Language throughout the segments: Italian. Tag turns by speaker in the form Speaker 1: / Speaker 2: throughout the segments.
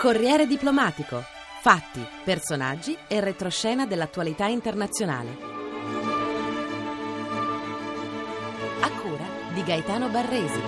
Speaker 1: Corriere diplomatico. Fatti, personaggi e retroscena dell'attualità internazionale. A cura di Gaetano Barresi.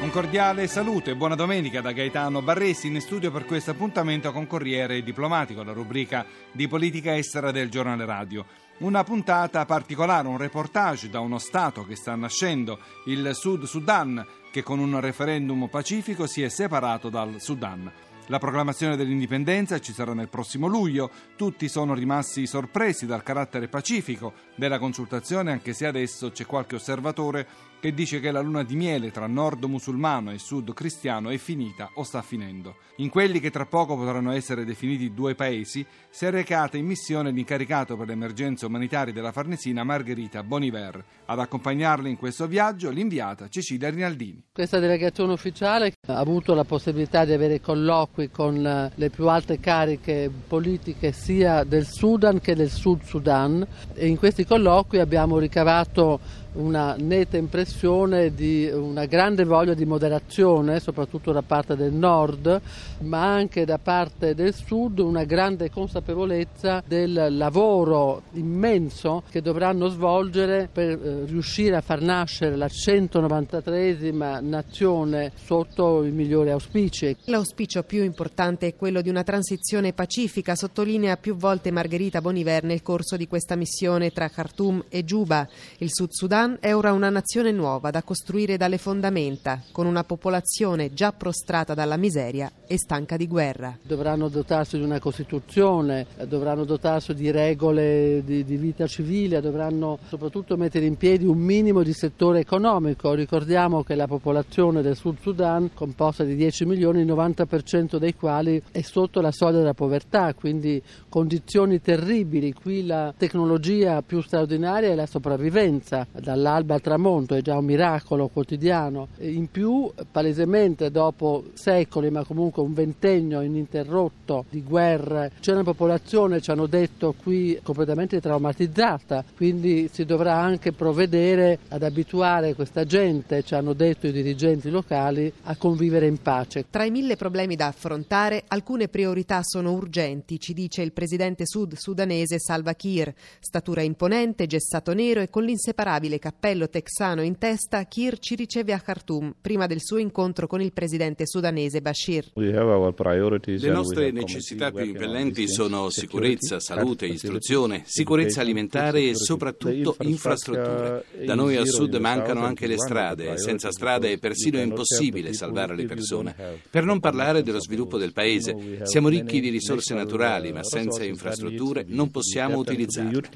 Speaker 2: Un cordiale saluto e buona domenica da Gaetano Barresi in studio per questo appuntamento con Corriere Diplomatico, la rubrica di politica estera del giornale radio. Una puntata particolare, un reportage da uno Stato che sta nascendo, il Sud Sudan, che con un referendum pacifico si è separato dal Sudan. La proclamazione dell'indipendenza ci sarà nel prossimo luglio. Tutti sono rimasti sorpresi dal carattere pacifico della consultazione, anche se adesso c'è qualche osservatore che dice che la luna di miele tra nord musulmano e sud cristiano è finita o sta finendo. In quelli che tra poco potranno essere definiti due paesi, si è recata in missione l'incaricato per le emergenze umanitarie della Farnesina Margherita Boniver. Ad accompagnarle in questo viaggio l'inviata Cecilia Rinaldini.
Speaker 3: Questa delegazione ufficiale ha avuto la possibilità di avere colloqui con eh, le più alte cariche politiche sia del Sudan che del Sud Sudan e in questi colloqui abbiamo ricavato una netta impressione di una grande voglia di moderazione, soprattutto da parte del nord, ma anche da parte del sud una grande consapevolezza del lavoro immenso che dovranno svolgere per eh, riuscire a far nascere la 193esima nazione sotto i migliori auspici.
Speaker 4: L'auspicio più importante è quello di una transizione pacifica, sottolinea più volte Margherita Boniver nel corso di questa missione tra Khartoum e Juba. Il Sud Sudan È ora una nazione nuova da costruire dalle fondamenta, con una popolazione già prostrata dalla miseria e stanca di guerra.
Speaker 3: Dovranno dotarsi di una Costituzione, dovranno dotarsi di regole di, di vita civile, dovranno soprattutto mettere in piedi un minimo di settore economico. Ricordiamo che la popolazione del Sud Sudan, composta di 10 milioni, il 90% dei quali è sotto la soglia della povertà, quindi condizioni terribili. Qui la tecnologia più straordinaria è la sopravvivenza. Da dall'alba al tramonto è già un miracolo quotidiano. In più, palesemente dopo secoli, ma comunque un ventennio ininterrotto di guerre, c'è una popolazione, ci hanno detto qui, completamente traumatizzata, quindi si dovrà anche provvedere ad abituare questa gente, ci hanno detto i dirigenti locali, a convivere in pace.
Speaker 4: Tra i mille problemi da affrontare, alcune priorità sono urgenti, ci dice il presidente sud sudanese Salva Kiir, statura imponente, gessato nero e con l'inseparabile cappello texano in testa, Kir ci riceve a Khartoum prima del suo incontro con il presidente sudanese Bashir.
Speaker 5: Le nostre necessità più impellenti sono sicurezza, salute, istruzione, sicurezza alimentare e soprattutto infrastrutture. Da noi al sud mancano anche le strade e senza strade è persino impossibile salvare le persone. Per non parlare dello sviluppo del paese. Siamo ricchi di risorse naturali, ma senza infrastrutture non possiamo utilizzarle.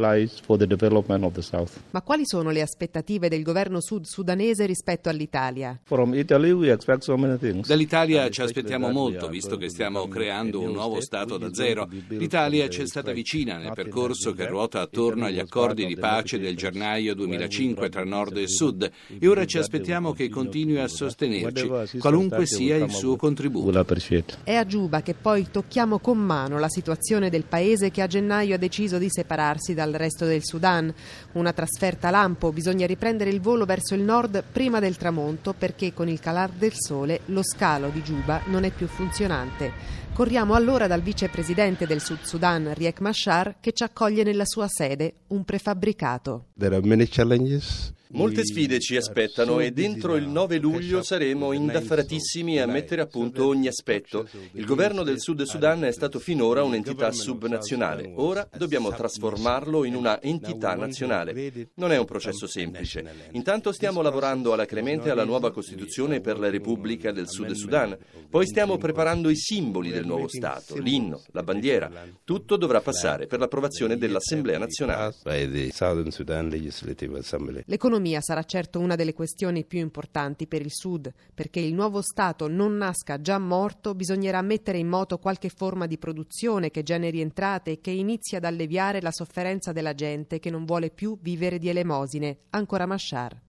Speaker 4: Ma quali sono le aspettative aspettative del governo sud-sudanese rispetto all'Italia?
Speaker 5: Dall'Italia ci aspettiamo molto, visto che stiamo creando un nuovo Stato da zero. L'Italia ci è stata vicina nel percorso che ruota attorno agli accordi di pace del gennaio 2005 tra nord e sud. e ora ci aspettiamo che continui a sostenerci, qualunque sia il suo contributo.
Speaker 4: È a Giuba che poi tocchiamo con mano la situazione del paese che a gennaio ha deciso di separarsi dal resto del Sudan. Una trasferta lampo, bisogna bisogna riprendere il volo verso il nord prima del tramonto perché con il calar del sole lo scalo di Giuba non è più funzionante. Corriamo allora dal vicepresidente del Sud Sudan, Riek Machar, che ci accoglie nella sua sede, un prefabbricato.
Speaker 6: There are many challenges
Speaker 7: Molte sfide ci aspettano e dentro il 9 luglio saremo indaffaratissimi a mettere a punto ogni aspetto. Il governo del Sud Sudan è stato finora un'entità subnazionale. Ora dobbiamo trasformarlo in una entità nazionale. Non è un processo semplice. Intanto stiamo lavorando alacremente alla nuova Costituzione per la Repubblica del Sud Sudan. Poi stiamo preparando i simboli del nuovo Stato, l'inno, la bandiera. Tutto dovrà passare per l'approvazione dell'Assemblea nazionale.
Speaker 4: L'economia sarà certo una delle questioni più importanti per il Sud. Perché il nuovo Stato non nasca già morto, bisognerà mettere in moto qualche forma di produzione che generi entrate e che inizi ad alleviare la sofferenza della gente che non vuole più vivere di elemosine. Ancora Mashar.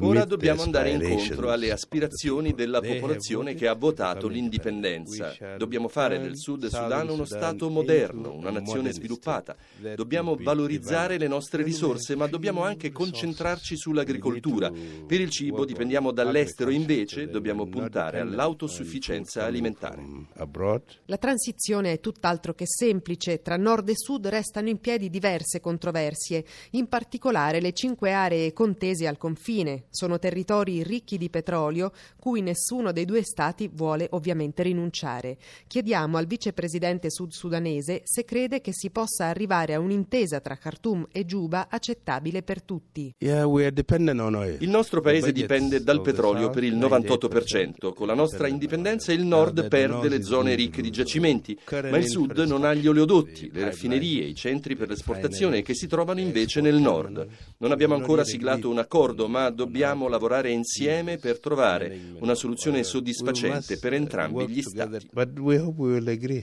Speaker 7: Ora dobbiamo andare incontro alle aspirazioni della popolazione che ha votato l'indipendenza. Dobbiamo fare del Sud Sudan uno Stato moderno, una nazione sviluppata. Dobbiamo valorizzare le nostre risorse, ma dobbiamo dobbiamo anche concentrarci sull'agricoltura. Per il cibo dipendiamo dall'estero, invece dobbiamo puntare all'autosufficienza alimentare.
Speaker 4: La transizione è tutt'altro che semplice. Tra nord e sud restano in piedi diverse controversie, in particolare le cinque aree contese al confine. Sono territori ricchi di petrolio cui nessuno dei due stati vuole ovviamente rinunciare. Chiediamo al vicepresidente sud-sudanese se crede che si possa arrivare a un'intesa tra Khartoum e Giuba accettabile per tutti.
Speaker 7: Il nostro paese dipende dal petrolio per il 98%. Con la nostra indipendenza il nord perde le zone ricche di giacimenti, ma il sud non ha gli oleodotti, le raffinerie, i centri per l'esportazione che si trovano invece nel nord. Non abbiamo ancora siglato un accordo, ma dobbiamo lavorare insieme per trovare una soluzione soddisfacente per entrambi gli stati.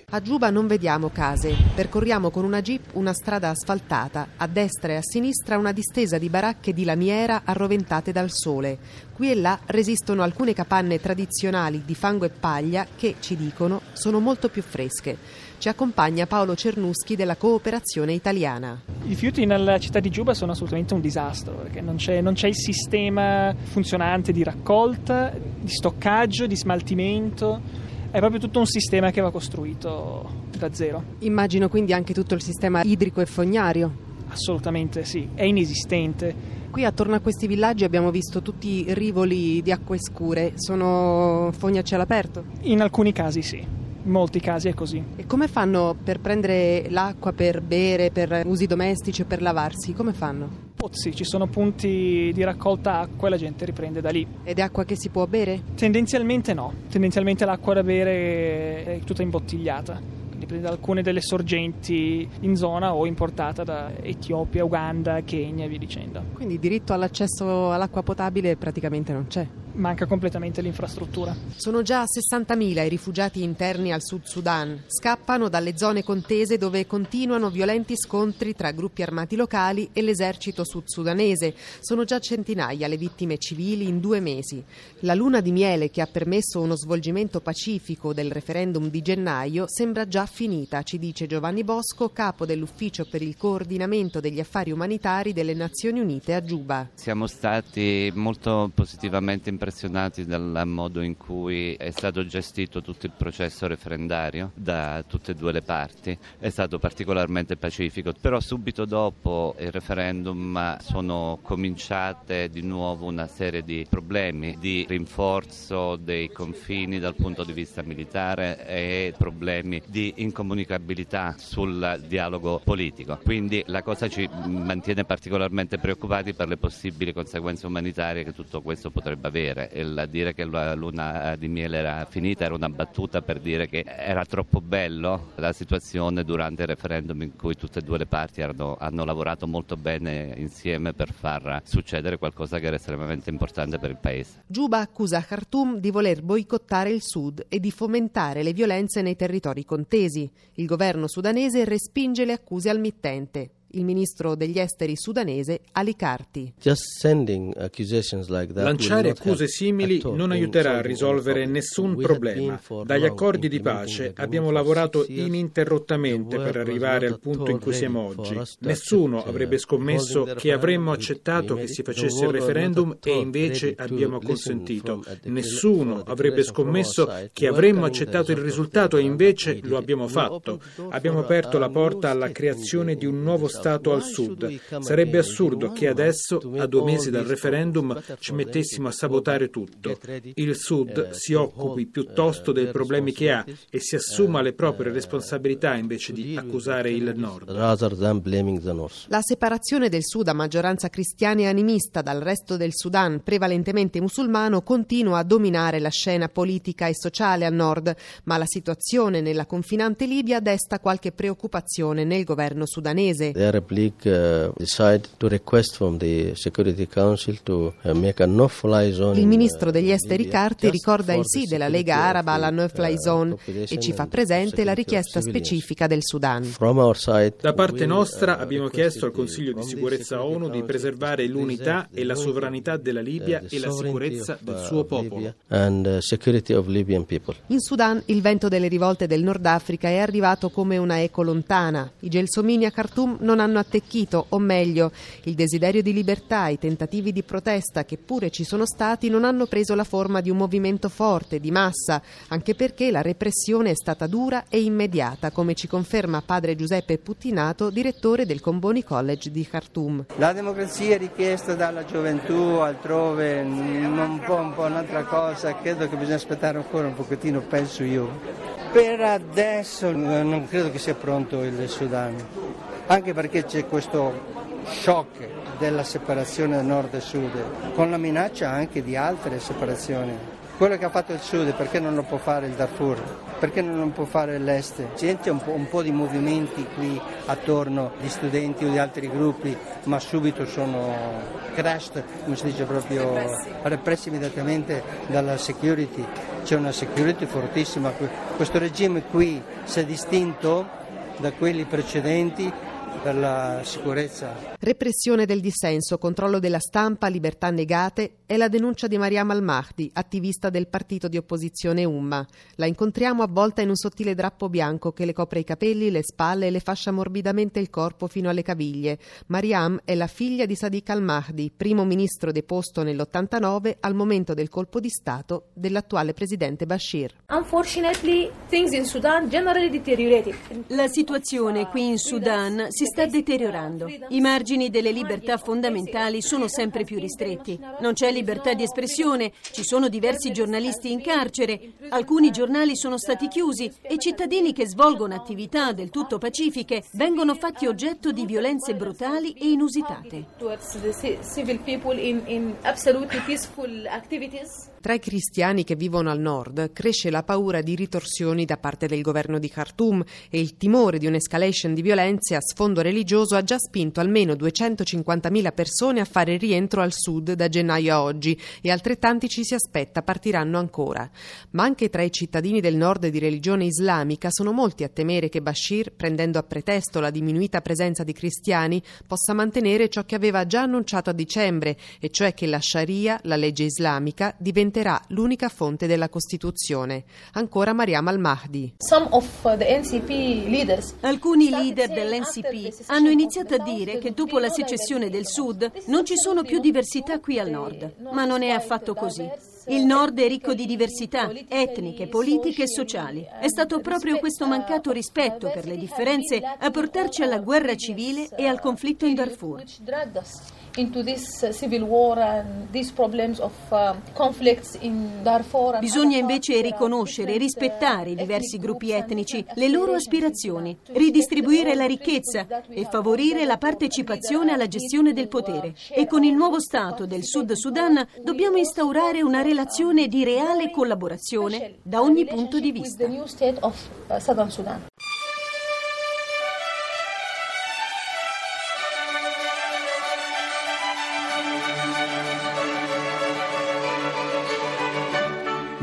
Speaker 4: A Giuba non vediamo case. Percorriamo con una jeep una strada asfaltata, a destra e a sinistra una distesa di baracche di lamiera arroventate dal sole. Qui e là resistono alcune capanne tradizionali di fango e paglia che, ci dicono, sono molto più fresche. Ci accompagna Paolo Cernuschi della cooperazione italiana.
Speaker 6: I rifiuti nella città di Giuba sono assolutamente un disastro perché non c'è, non c'è il sistema funzionante di raccolta, di stoccaggio, di smaltimento. È proprio tutto un sistema che va costruito da zero.
Speaker 4: Immagino quindi anche tutto il sistema idrico e fognario.
Speaker 6: Assolutamente sì, è inesistente.
Speaker 4: Qui attorno a questi villaggi abbiamo visto tutti i rivoli di acque scure, sono fogne a cielo aperto?
Speaker 6: In alcuni casi sì. In molti casi è così.
Speaker 4: E come fanno per prendere l'acqua per bere, per usi domestici o per lavarsi? Come fanno?
Speaker 6: Pozzi, ci sono punti di raccolta acqua e la gente riprende da lì.
Speaker 4: Ed è acqua che si può bere?
Speaker 6: Tendenzialmente no, tendenzialmente l'acqua da bere è tutta imbottigliata da alcune delle sorgenti in zona o importata da Etiopia, Uganda, Kenya e via dicendo.
Speaker 4: Quindi diritto all'accesso all'acqua potabile praticamente non c'è
Speaker 6: manca completamente l'infrastruttura.
Speaker 4: Sono già 60.000 i rifugiati interni al Sud Sudan. Scappano dalle zone contese dove continuano violenti scontri tra gruppi armati locali e l'esercito sud-sudanese. Sono già centinaia le vittime civili in due mesi. La luna di miele che ha permesso uno svolgimento pacifico del referendum di gennaio sembra già finita, ci dice Giovanni Bosco, capo dell'ufficio per il coordinamento degli affari umanitari delle Nazioni Unite a Giuba.
Speaker 8: Siamo stati molto positivamente impressionati impressionati dal modo in cui è stato gestito tutto il processo referendario da tutte e due le parti. È stato particolarmente pacifico, però subito dopo il referendum sono cominciate di nuovo una serie di problemi di rinforzo dei confini dal punto di vista militare e problemi di incomunicabilità sul dialogo politico. Quindi la cosa ci mantiene particolarmente preoccupati per le possibili conseguenze umanitarie che tutto questo potrebbe avere piacere. Il dire che la luna di miele era finita era una battuta per dire che era troppo bello la situazione durante il referendum in cui tutte e due le parti erano, hanno lavorato molto bene insieme per far succedere qualcosa che era estremamente importante per il paese.
Speaker 4: Giuba accusa Khartoum di voler boicottare il sud e di fomentare le violenze nei territori contesi. Il governo sudanese respinge le accuse al mittente il ministro degli esteri sudanese Ali Karti.
Speaker 9: Lanciare accuse simili non aiuterà a risolvere nessun problema. Dagli accordi di pace abbiamo lavorato ininterrottamente per arrivare al punto in cui siamo oggi. Nessuno avrebbe scommesso che avremmo accettato che si facesse il referendum e invece abbiamo consentito. Nessuno avrebbe scommesso che avremmo accettato il risultato e invece lo abbiamo fatto. Abbiamo aperto la porta alla creazione di un nuovo Stato Stato al sud. Sarebbe assurdo che adesso, a due mesi dal referendum, ci mettessimo a sabotare tutto. Il sud si occupi piuttosto dei problemi che ha e si assuma le proprie responsabilità invece di accusare il nord.
Speaker 4: La separazione del sud a maggioranza cristiana e animista dal resto del Sudan, prevalentemente musulmano, continua a dominare la scena politica e sociale al nord, ma la situazione nella confinante Libia desta qualche preoccupazione nel governo sudanese.
Speaker 10: Arab League uh, decide to request from the Security Council to uh, make a no-fly zone.
Speaker 4: Il ministro degli uh, esteri Carti ricorda il sì della Lega Araba alla no-fly zone e ci fa presente la richiesta specifica del Sudan.
Speaker 9: Da parte nostra abbiamo chiesto al Consiglio di sicurezza ONU di preservare l'unità e la sovranità della Libia e la sicurezza del suo popolo.
Speaker 4: In Sudan il vento delle rivolte del Nord Africa è arrivato come una eco lontana. I gelsomini a Khartoum non hanno attecchito, o meglio, il desiderio di libertà, i tentativi di protesta che pure ci sono stati non hanno preso la forma di un movimento forte, di massa, anche perché la repressione è stata dura e immediata, come ci conferma padre Giuseppe Puttinato, direttore del Comboni College di Khartoum.
Speaker 11: La democrazia richiesta dalla gioventù altrove non può un po' un'altra cosa, credo che bisogna aspettare ancora un pochettino, penso io. Per adesso non credo che sia pronto il Sudan, anche perché c'è questo shock della separazione nord e sud, con la minaccia anche di altre separazioni. Quello che ha fatto il sud perché non lo può fare il Darfur? Perché non lo può fare l'est? Sente un po', un po' di movimenti qui attorno di studenti o di altri gruppi, ma subito sono crashed, come si dice proprio, repressi immediatamente dalla security. C'è una security fortissima. Questo regime qui si è distinto da quelli precedenti per la sicurezza.
Speaker 4: Repressione del dissenso, controllo della stampa, libertà negate è la denuncia di Mariam Al-Mahdi, attivista del partito di opposizione Umma. La incontriamo avvolta in un sottile drappo bianco che le copre i capelli, le spalle e le fascia morbidamente il corpo fino alle caviglie. Mariam è la figlia di Sadiq Al-Mahdi, primo ministro deposto nell'89 al momento del colpo di Stato dell'attuale presidente Bashir.
Speaker 12: La situazione qui in Sudan si sta deteriorando. I margini delle libertà fondamentali sono sempre più ristretti. Non c'è libertà di espressione, ci sono diversi giornalisti in carcere, alcuni giornali sono stati chiusi e cittadini che svolgono attività del tutto pacifiche vengono fatti oggetto di violenze brutali e inusitate.
Speaker 4: Tra i cristiani che vivono al nord cresce la paura di ritorsioni da parte del governo di Khartoum e il timore di un'escalation di violenze a sfondo religioso ha già spinto almeno 250.000 persone a fare rientro al sud da gennaio a oggi e altrettanti ci si aspetta partiranno ancora. Ma anche tra i cittadini del nord di religione islamica sono molti a temere che Bashir, prendendo a pretesto la diminuita presenza di cristiani, possa mantenere ciò che aveva già annunciato a dicembre, e cioè che la Sharia, la legge islamica, diventerà diventerà l'unica fonte della Costituzione. Ancora Mariam Al-Mahdi.
Speaker 12: Alcuni leader dell'NCP hanno iniziato a dire che dopo la secessione del Sud non ci sono più diversità qui al Nord, ma non è affatto così. Il Nord è ricco di diversità etniche, politiche e sociali. È stato proprio questo mancato rispetto per le differenze a portarci alla guerra civile e al conflitto in Darfur uh, uh. Bisogna invece riconoscere e rispettare i diversi gruppi etnici, le loro aspirazioni, ridistribuire la ricchezza e favorire la partecipazione alla gestione del potere. E con il nuovo Stato del Sud Sudan dobbiamo instaurare una relazione di reale collaborazione da ogni punto di vista.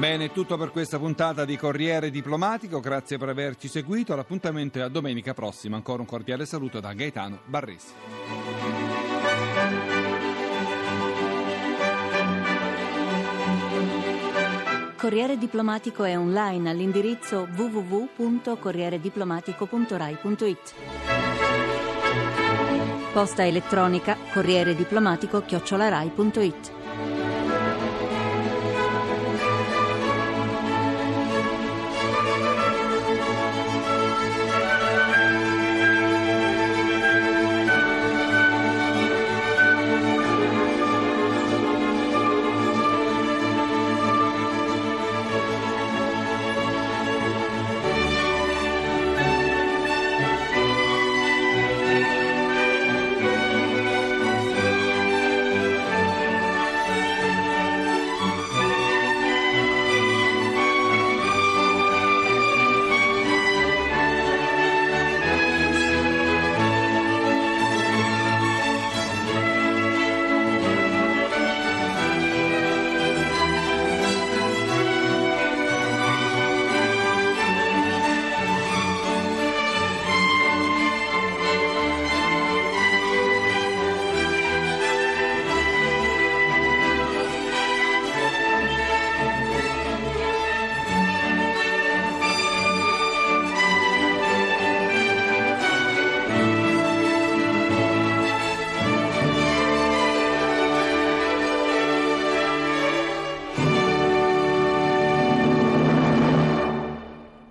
Speaker 2: Bene, tutto per questa puntata di Corriere Diplomatico, grazie per averci seguito, l'appuntamento è a domenica prossima, ancora un cordiale saluto da Gaetano Barresi.
Speaker 1: Corriere Diplomatico è online all'indirizzo www.corrierediplomatico.rai.it. Posta elettronica Corriere Diplomatico chiocciolarai.it